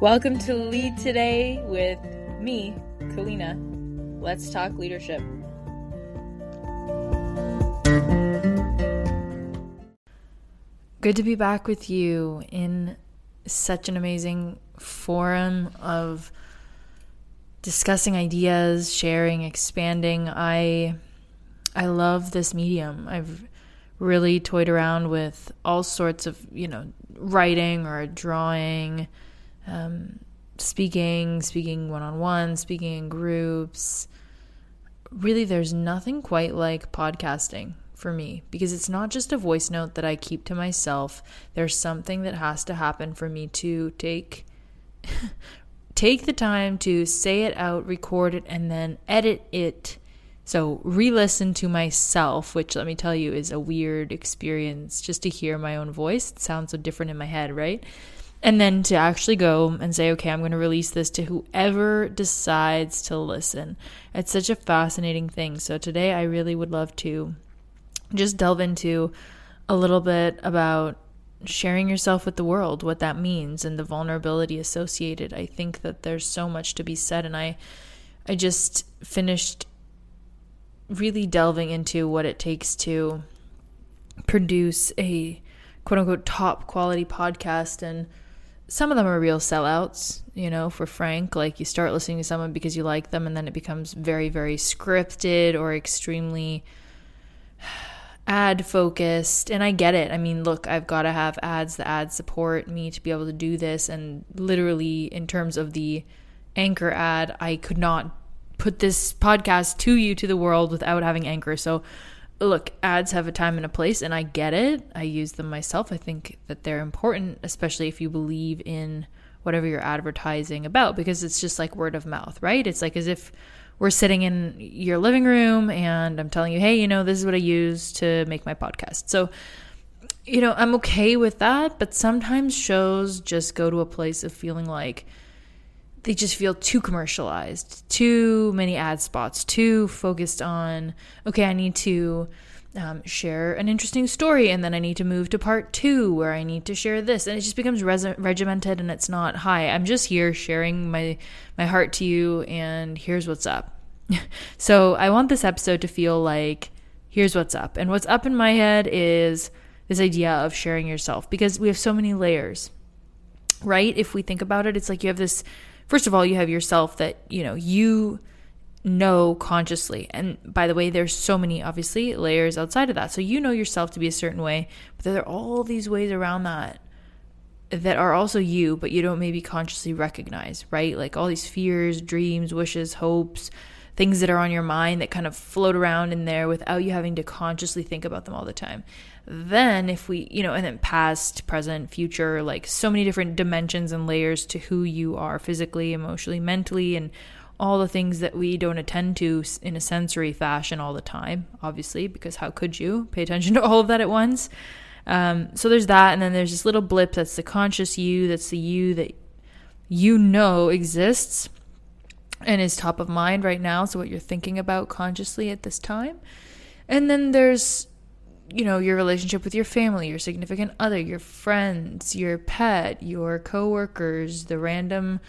Welcome to Lead Today with me, Kalina. Let's talk leadership. Good to be back with you in such an amazing forum of discussing ideas, sharing, expanding. I I love this medium. I've really toyed around with all sorts of, you know, writing or drawing, um, speaking, speaking one on one, speaking in groups. Really, there's nothing quite like podcasting for me because it's not just a voice note that I keep to myself. There's something that has to happen for me to take take the time to say it out, record it and then edit it. So, re-listen to myself, which let me tell you is a weird experience just to hear my own voice. It sounds so different in my head, right? And then to actually go and say, okay, I'm going to release this to whoever decides to listen. It's such a fascinating thing. So today I really would love to just delve into a little bit about sharing yourself with the world, what that means, and the vulnerability associated. I think that there's so much to be said, and I, I just finished really delving into what it takes to produce a quote unquote top quality podcast and some of them are real sellouts, you know, for Frank. Like you start listening to someone because you like them, and then it becomes very, very scripted or extremely ad focused and I get it. I mean, look, I've got to have ads. The ads support me to be able to do this and literally in terms of the Anchor ad, I could not put this podcast to you to the world without having Anchor. So look, ads have a time and a place and I get it. I use them myself. I think that they're important especially if you believe in whatever you're advertising about because it's just like word of mouth, right? It's like as if we're sitting in your living room and I'm telling you, hey, you know, this is what I use to make my podcast. So, you know, I'm okay with that, but sometimes shows just go to a place of feeling like they just feel too commercialized, too many ad spots, too focused on, okay, I need to um, share an interesting story and then I need to move to part two where I need to share this. And it just becomes res- regimented and it's not, hi, I'm just here sharing my, my heart to you and here's what's up. so I want this episode to feel like, here's what's up. And what's up in my head is this idea of sharing yourself because we have so many layers, right? If we think about it, it's like you have this, first of all, you have yourself that, you know, you know consciously. And by the way, there's so many obviously layers outside of that. So you know yourself to be a certain way, but there are all these ways around that that are also you, but you don't maybe consciously recognize, right? Like all these fears, dreams, wishes, hopes, things that are on your mind that kind of float around in there without you having to consciously think about them all the time. Then, if we, you know, and then past, present, future, like so many different dimensions and layers to who you are physically, emotionally, mentally, and all the things that we don't attend to in a sensory fashion all the time, obviously, because how could you pay attention to all of that at once? Um, so there's that, and then there's this little blip that's the conscious you, that's the you that you know exists and is top of mind right now. So, what you're thinking about consciously at this time. And then there's, you know, your relationship with your family, your significant other, your friends, your pet, your coworkers, the random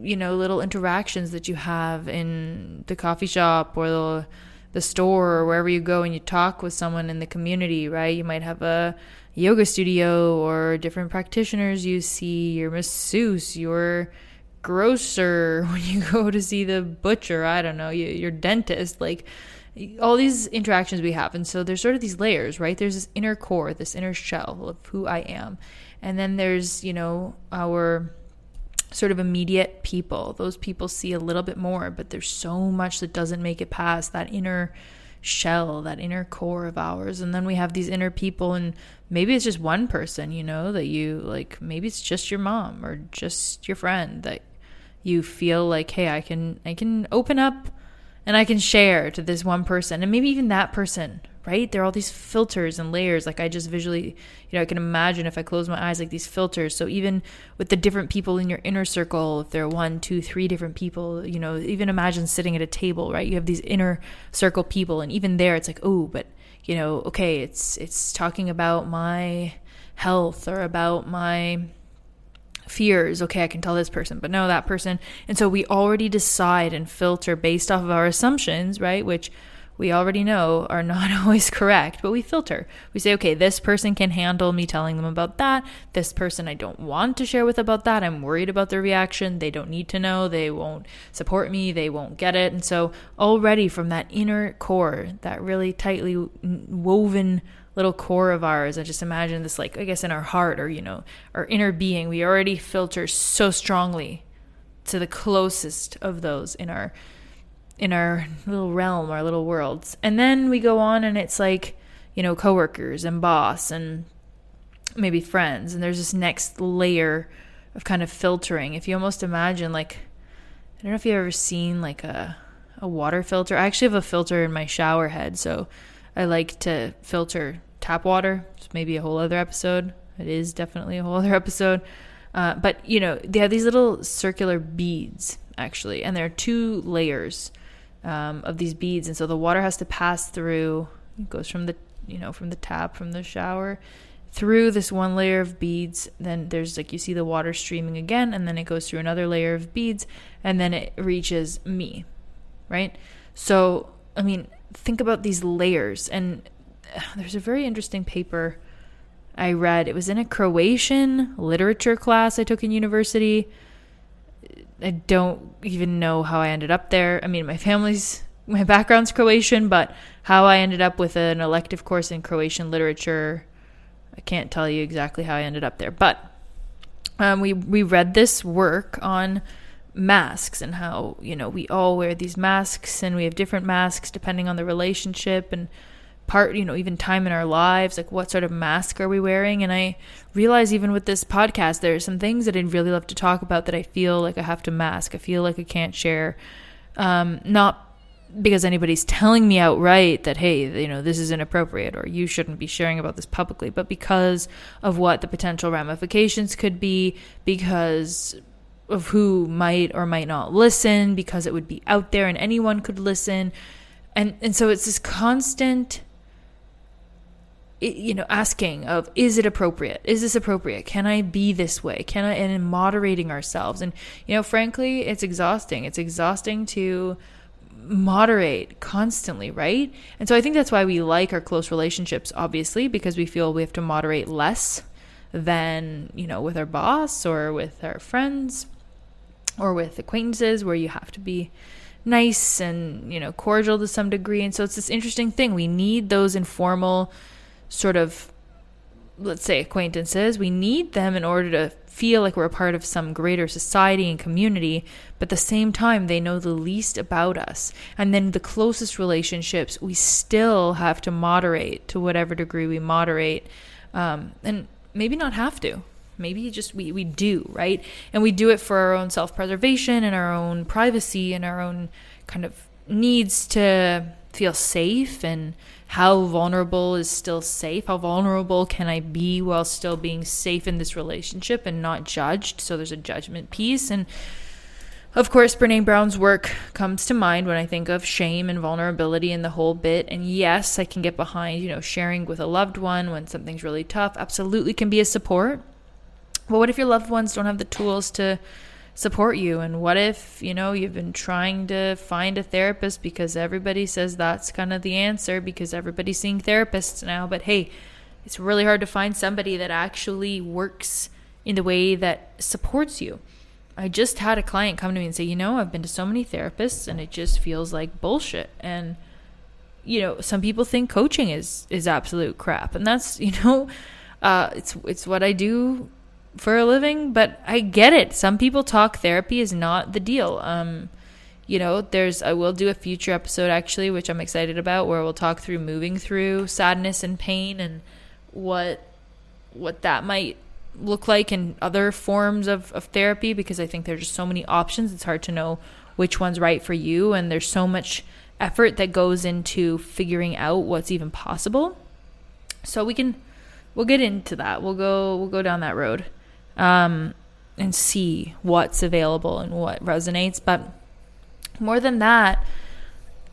you know little interactions that you have in the coffee shop or the the store or wherever you go and you talk with someone in the community, right? You might have a yoga studio or different practitioners you see, your masseuse, your grocer, when you go to see the butcher, I don't know, your dentist, like all these interactions we have. And so there's sort of these layers, right? There's this inner core, this inner shell of who I am. And then there's, you know, our sort of immediate people. Those people see a little bit more, but there's so much that doesn't make it past that inner shell, that inner core of ours. And then we have these inner people, and maybe it's just one person, you know, that you like, maybe it's just your mom or just your friend that you feel like, hey, I can, I can open up and I can share to this one person, and maybe even that person right? There are all these filters and layers. Like I just visually, you know, I can imagine if I close my eyes, like these filters. So even with the different people in your inner circle, if there are one, two, three different people, you know, even imagine sitting at a table, right? You have these inner circle people, and even there, it's like, oh, but you know, okay, it's it's talking about my health or about my fears. Okay, I can tell this person, but no, that person. And so we already decide and filter based off of our assumptions, right? Which we already know are not always correct, but we filter. We say, okay, this person can handle me telling them about that. This person I don't want to share with about that. I'm worried about their reaction. They don't need to know. They won't support me. They won't get it. And so, already from that inner core, that really tightly woven little core of ours, I just imagine this, like, I guess in our heart or, you know, our inner being, we already filter so strongly to the closest of those in our in our little realm, our little worlds. And then we go on and it's like, you know, coworkers and boss and maybe friends. And there's this next layer of kind of filtering. If you almost imagine like I don't know if you've ever seen like a a water filter. I actually have a filter in my shower head, so I like to filter tap water. It's maybe a whole other episode. It is definitely a whole other episode. Uh, but you know, they have these little circular beads actually, and there are two layers um, of these beads, and so the water has to pass through. It goes from the you know from the tap from the shower through this one layer of beads. Then there's like you see the water streaming again, and then it goes through another layer of beads, and then it reaches me, right? So I mean, think about these layers, and uh, there's a very interesting paper. I read. It was in a Croatian literature class I took in university. I don't even know how I ended up there. I mean, my family's my background's Croatian, but how I ended up with an elective course in Croatian literature, I can't tell you exactly how I ended up there. But um, we we read this work on masks and how you know we all wear these masks and we have different masks depending on the relationship and part, you know, even time in our lives, like what sort of mask are we wearing? And I realize even with this podcast, there are some things that I'd really love to talk about that I feel like I have to mask. I feel like I can't share. Um, not because anybody's telling me outright that, hey, you know, this is inappropriate or you shouldn't be sharing about this publicly, but because of what the potential ramifications could be, because of who might or might not listen, because it would be out there and anyone could listen. And, and so it's this constant you know asking of is it appropriate? Is this appropriate? Can i be this way? Can i and moderating ourselves. And you know frankly it's exhausting. It's exhausting to moderate constantly right? And so i think that's why we like our close relationships obviously because we feel we have to moderate less than you know with our boss or with our friends or with acquaintances where you have to be nice and you know cordial to some degree. And so it's this interesting thing. We need those informal sort of let's say acquaintances. We need them in order to feel like we're a part of some greater society and community but at the same time they know the least about us. And then the closest relationships we still have to moderate to whatever degree we moderate um, and maybe not have to. Maybe just we, we do right? And we do it for our own self-preservation and our own privacy and our own kind of needs to feel safe and how vulnerable is still safe. How vulnerable can i be while still being safe in this relationship and not judged? So there's a judgment piece. And of course Brené Brown's work comes to mind when i think of shame and vulnerability and the whole bit. And yes i can get behind you know sharing with a loved one when something's really tough. Absolutely can be a support. But what if your loved ones don't have the tools to support you. And what if, you know, you've been trying to find a therapist because everybody says that's kind of the answer because everybody's seeing therapists now. But hey, it's really hard to find somebody that actually works in the way that supports you. I just had a client come to me and say, you know, I've been to so many therapists and it just feels like bullshit. And, you know, some people think coaching is is absolute crap. And that's, you know, uh, it's it's what I do for a living, but I get it. Some people talk therapy is not the deal. Um, you know, there's I will do a future episode actually, which I'm excited about, where we'll talk through moving through sadness and pain and what what that might look like in other forms of, of therapy because I think there's just so many options. It's hard to know which one's right for you and there's so much effort that goes into figuring out what's even possible. So we can we'll get into that. We'll go we'll go down that road um, and see what's available and what resonates. But more than that,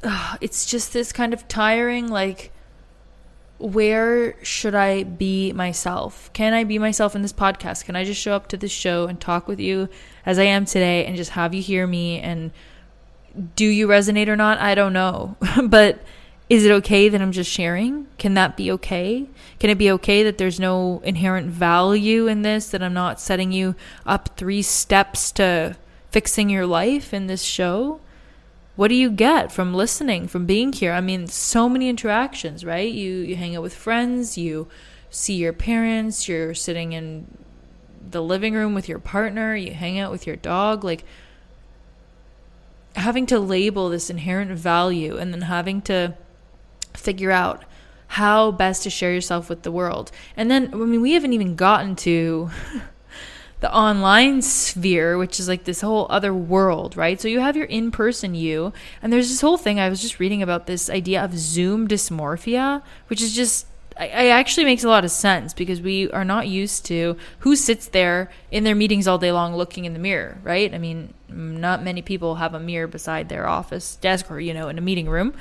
ugh, it's just this kind of tiring, like, where should I be myself? Can I be myself in this podcast? Can I just show up to this show and talk with you as I am today and just have you hear me? And do you resonate or not? I don't know. but is it okay that I'm just sharing? Can that be okay? Can it be okay that there's no inherent value in this, that I'm not setting you up three steps to fixing your life in this show? what do you get from listening from being here i mean so many interactions right you you hang out with friends you see your parents you're sitting in the living room with your partner you hang out with your dog like having to label this inherent value and then having to figure out how best to share yourself with the world and then i mean we haven't even gotten to the online sphere, which is like this whole other world, right? So you have your in person you, and there's this whole thing. I was just reading about this idea of Zoom dysmorphia, which is just it actually makes a lot of sense because we are not used to who sits there in their meetings all day long looking in the mirror, right? I mean, not many people have a mirror beside their office desk or, you know, in a meeting room.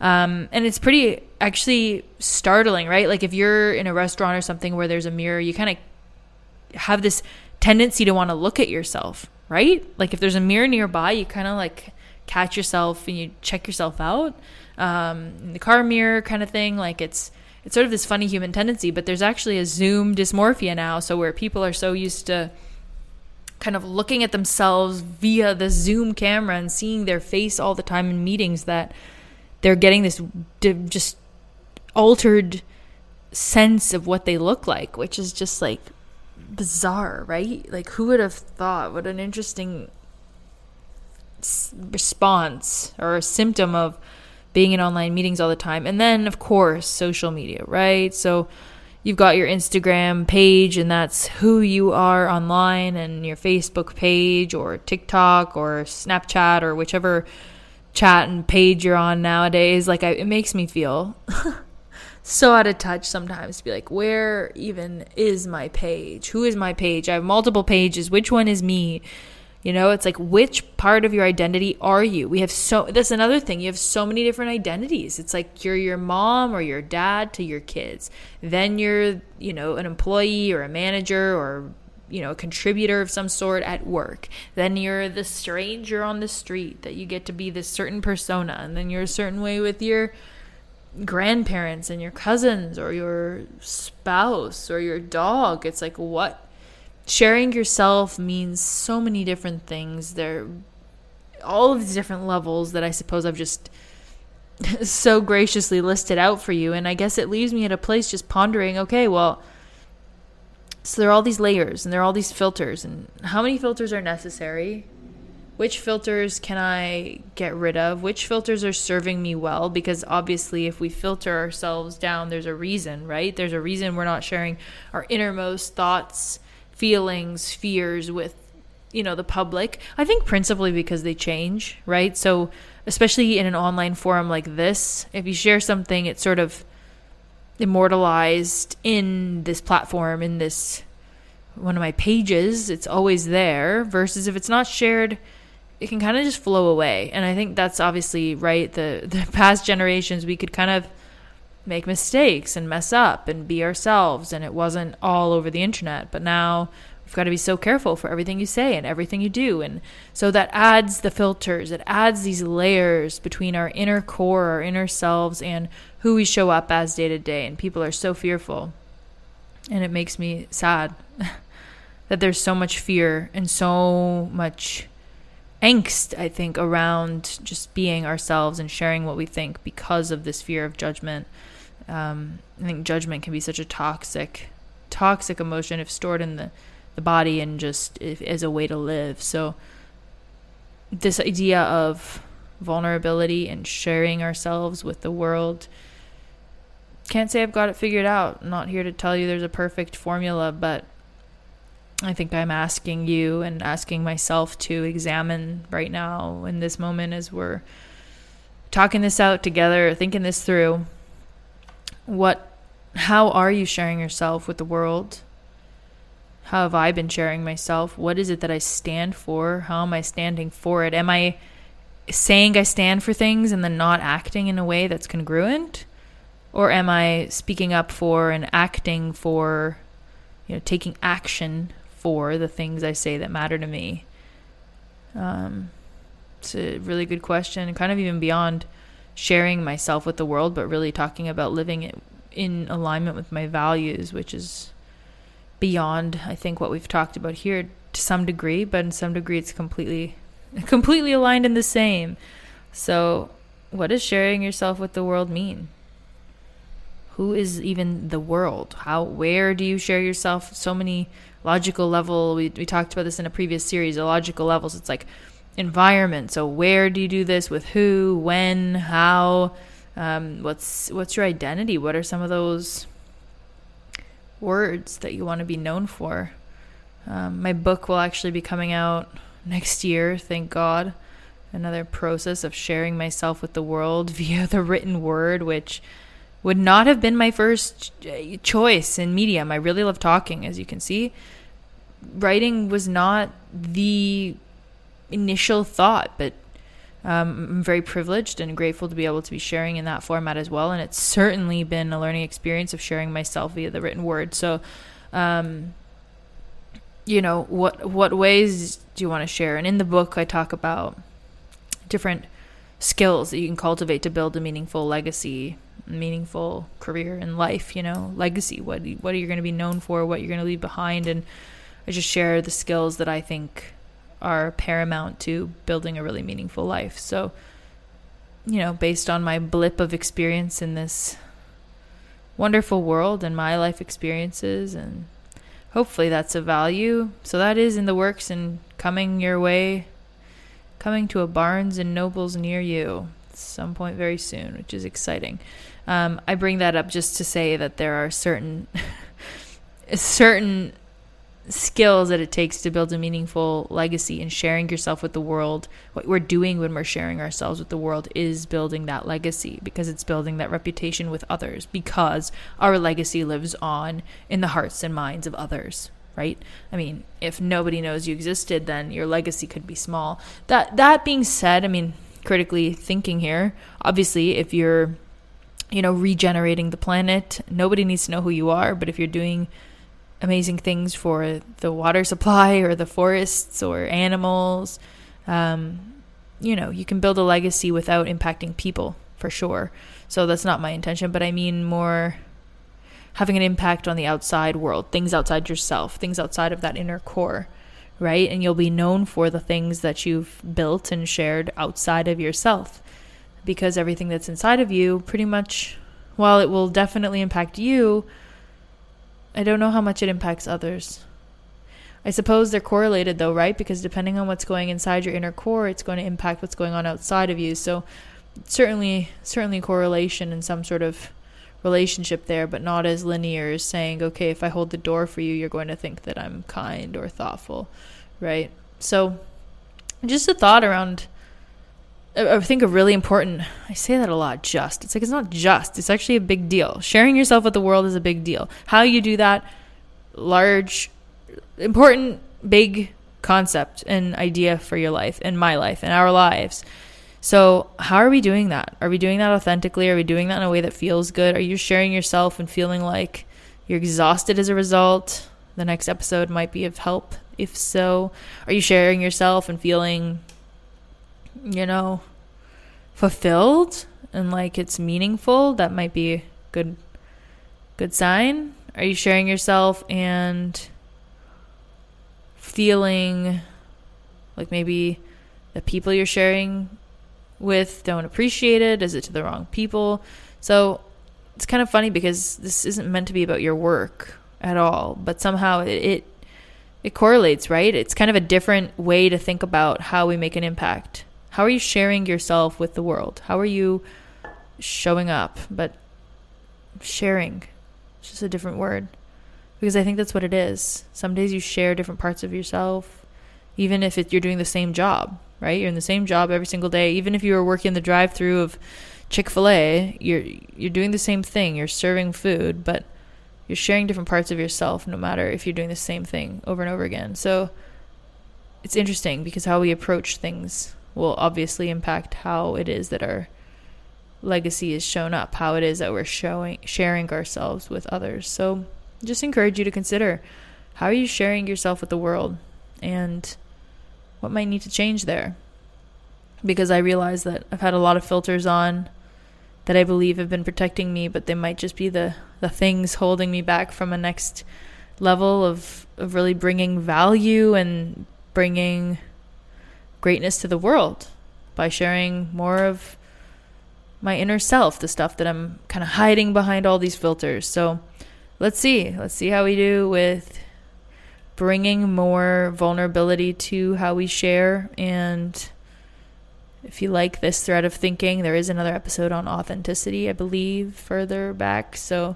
Um, and it's pretty actually startling, right? Like if you're in a restaurant or something where there's a mirror, you kind of have this tendency to want to look at yourself, right? Like if there's a mirror nearby, you kind of like catch yourself and you check yourself out. Um, the car mirror kind of thing, like it's it's sort of this funny human tendency, but there's actually a Zoom dysmorphia now, so where people are so used to kind of looking at themselves via the Zoom camera and seeing their face all the time in meetings that they're getting this just altered sense of what they look like, which is just like bizarre, right? Like, who would have thought? What an interesting response or a symptom of being in online meetings all the time. And then, of course, social media, right? So, you've got your Instagram page, and that's who you are online, and your Facebook page, or TikTok, or Snapchat, or whichever chat and page you're on nowadays. Like, I, it makes me feel so out of touch sometimes to be like, where even is my page? Who is my page? I have multiple pages. Which one is me? You know, it's like which part of your identity are you? We have so that's another thing. You have so many different identities. It's like you're your mom or your dad to your kids. Then you're, you know, an employee or a manager or you know, a contributor of some sort at work. Then you're the stranger on the street that you get to be this certain persona and then you're a certain way with your grandparents and your cousins or your spouse or your dog. It's like what sharing yourself means so many different things. There all of these different levels that I suppose I've just so graciously listed out for you and I guess it leaves me at a place just pondering, okay, well, so there are all these layers and there are all these filters and how many filters are necessary? which filters can I get rid of? Which filters are serving me well? Because obviously, if we filter ourselves down, there's a reason, right? There's a reason we're not sharing our innermost thoughts, feelings, fears with, you know, the public. I think principally because they change, right? So, especially in an online forum like this, if you share something, it's sort of immortalized in this platform, in this one of my pages. It's always there. Versus if it's not shared, it can kind of just flow away. And I think that's obviously right. The the past generations we could kind of make mistakes and mess up and be ourselves and it wasn't all over the internet. But now we've got to be so careful for everything you say and everything you do. And so that adds the filters, it adds these layers between our inner core, our inner selves, and who we show up as day to day. And people are so fearful. And it makes me sad that there's so much fear and so much angst, I think, around just being ourselves and sharing what we think because of this fear of judgment. Um, I think judgment can be such a toxic, toxic emotion if stored in the, the body and just if, as a way to live. So, this idea of vulnerability and sharing ourselves with the world. Can't say I've got it figured out. I'm not here to tell you there's a perfect formula, but I think I'm asking you and asking myself to examine right now in this moment as we're talking this out together, thinking this through. What how are you sharing yourself with the world? How have I been sharing myself? What is it that I stand for? How am I standing for it? Am I saying I stand for things and then not acting in a way that's congruent? Or am I speaking up for and acting for, you know, taking action for the things I say that matter to me? Um, it's a really good question, kind of even beyond sharing myself with the world, but really talking about living in alignment with my values, which is beyond, I think, what we've talked about here to some degree, but in some degree, it's completely, completely aligned in the same. So, what does sharing yourself with the world mean? Who is even the world? How, where do you share yourself? So many logical level. We we talked about this in a previous series. The logical levels. It's like environment. So, where do you do this? With who? When? How? Um, what's what's your identity? What are some of those words that you want to be known for? Um, my book will actually be coming out next year, thank God. Another process of sharing myself with the world via the written word, which would not have been my first uh, choice in medium. I really love talking, as you can see. Writing was not the initial thought, but um, I'm very privileged and grateful to be able to be sharing in that format as well. And it's certainly been a learning experience of sharing myself via the written word. So, um, you know, what what ways do you want to share? And in the book, I talk about different skills that you can cultivate to build a meaningful legacy, meaningful career in life. You know, legacy. What what are you going to be known for? What you're going to leave behind? And I just share the skills that I think are paramount to building a really meaningful life. So, you know, based on my blip of experience in this wonderful world and my life experiences and hopefully that's of value. So that is in the works and coming your way coming to a Barnes and Nobles near you at some point very soon, which is exciting. Um, I bring that up just to say that there are certain certain skills that it takes to build a meaningful legacy and sharing yourself with the world. What we're doing when we're sharing ourselves with the world is building that legacy because it's building that reputation with others because our legacy lives on in the hearts and minds of others, right? I mean, if nobody knows you existed, then your legacy could be small. That that being said, I mean, critically thinking here, obviously if you're you know regenerating the planet, nobody needs to know who you are, but if you're doing amazing things for the water supply or the forests or animals. Um, you know, you can build a legacy without impacting people for sure. So that's not my intention, but I mean more having an impact on the outside world, things outside yourself, things outside of that inner core, right? And you'll be known for the things that you've built and shared outside of yourself because everything that's inside of you pretty much while it will definitely impact you, I don't know how much it impacts others. I suppose they're correlated though, right? Because depending on what's going inside your inner core, it's going to impact what's going on outside of you. So certainly certainly correlation and some sort of relationship there, but not as linear as saying, okay, if I hold the door for you, you're going to think that I'm kind or thoughtful, right? So just a thought around I think a really important, I say that a lot, just. It's like it's not just, it's actually a big deal. Sharing yourself with the world is a big deal. How you do that, large, important, big concept and idea for your life and my life and our lives. So, how are we doing that? Are we doing that authentically? Are we doing that in a way that feels good? Are you sharing yourself and feeling like you're exhausted as a result? The next episode might be of help. If so, are you sharing yourself and feeling you know, fulfilled and like it's meaningful, that might be good good sign. Are you sharing yourself and feeling like maybe the people you're sharing with don't appreciate it? Is it to the wrong people? So it's kind of funny because this isn't meant to be about your work at all, but somehow it, it it correlates, right? It's kind of a different way to think about how we make an impact. How are you sharing yourself with the world? How are you showing up? But sharing, it's just a different word. Because I think that's what it is. Some days you share different parts of yourself, even if it, you're doing the same job, right? You're in the same job every single day. Even if you are working the drive-through of Chick-fil-A, you're you're doing the same thing. You're serving food, but you're sharing different parts of yourself no matter if you're doing the same thing over and over again. So it's interesting because how we approach things will obviously impact how it is that our legacy is shown up, how it is that we're showing sharing ourselves with others. So just encourage you to consider how are you sharing yourself with the world and what might need to change there. Because I realize that I've had a lot of filters on that I believe have been protecting me, but they might just be the, the things holding me back from a next level of, of really bringing value and bringing greatness to the world by sharing more of my inner self, the stuff that I'm kind of hiding behind all these filters. So let's see. Let's see how we do with bringing more vulnerability to how we share and if you like this thread of thinking, there is another episode on authenticity, I believe, further back. So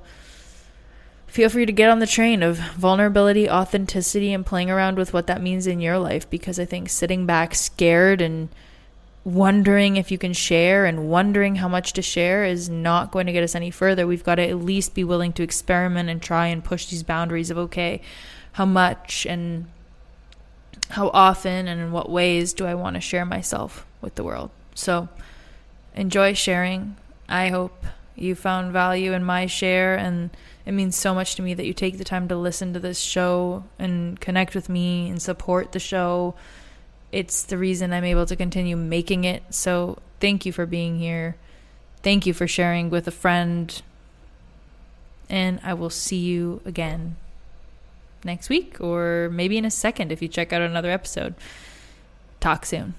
feel free to get on the train of vulnerability, authenticity, and playing around with what that means in your life because I think sitting back scared and wondering if you can share and wondering how much to share is not going to get us any further. We've got to at least be willing to experiment and try and push these boundaries of okay, how much and how often and in what ways do I want to share myself with the world. So enjoy sharing. I hope you found value in my share and it means so much to me that you take the time to listen to this show and connect with me and support the show. It's the reason I'm able to continue making it. So thank you for being here. Thank you for sharing with a friend. And I will see you again next week or maybe in a second if you check out another episode. Talk soon.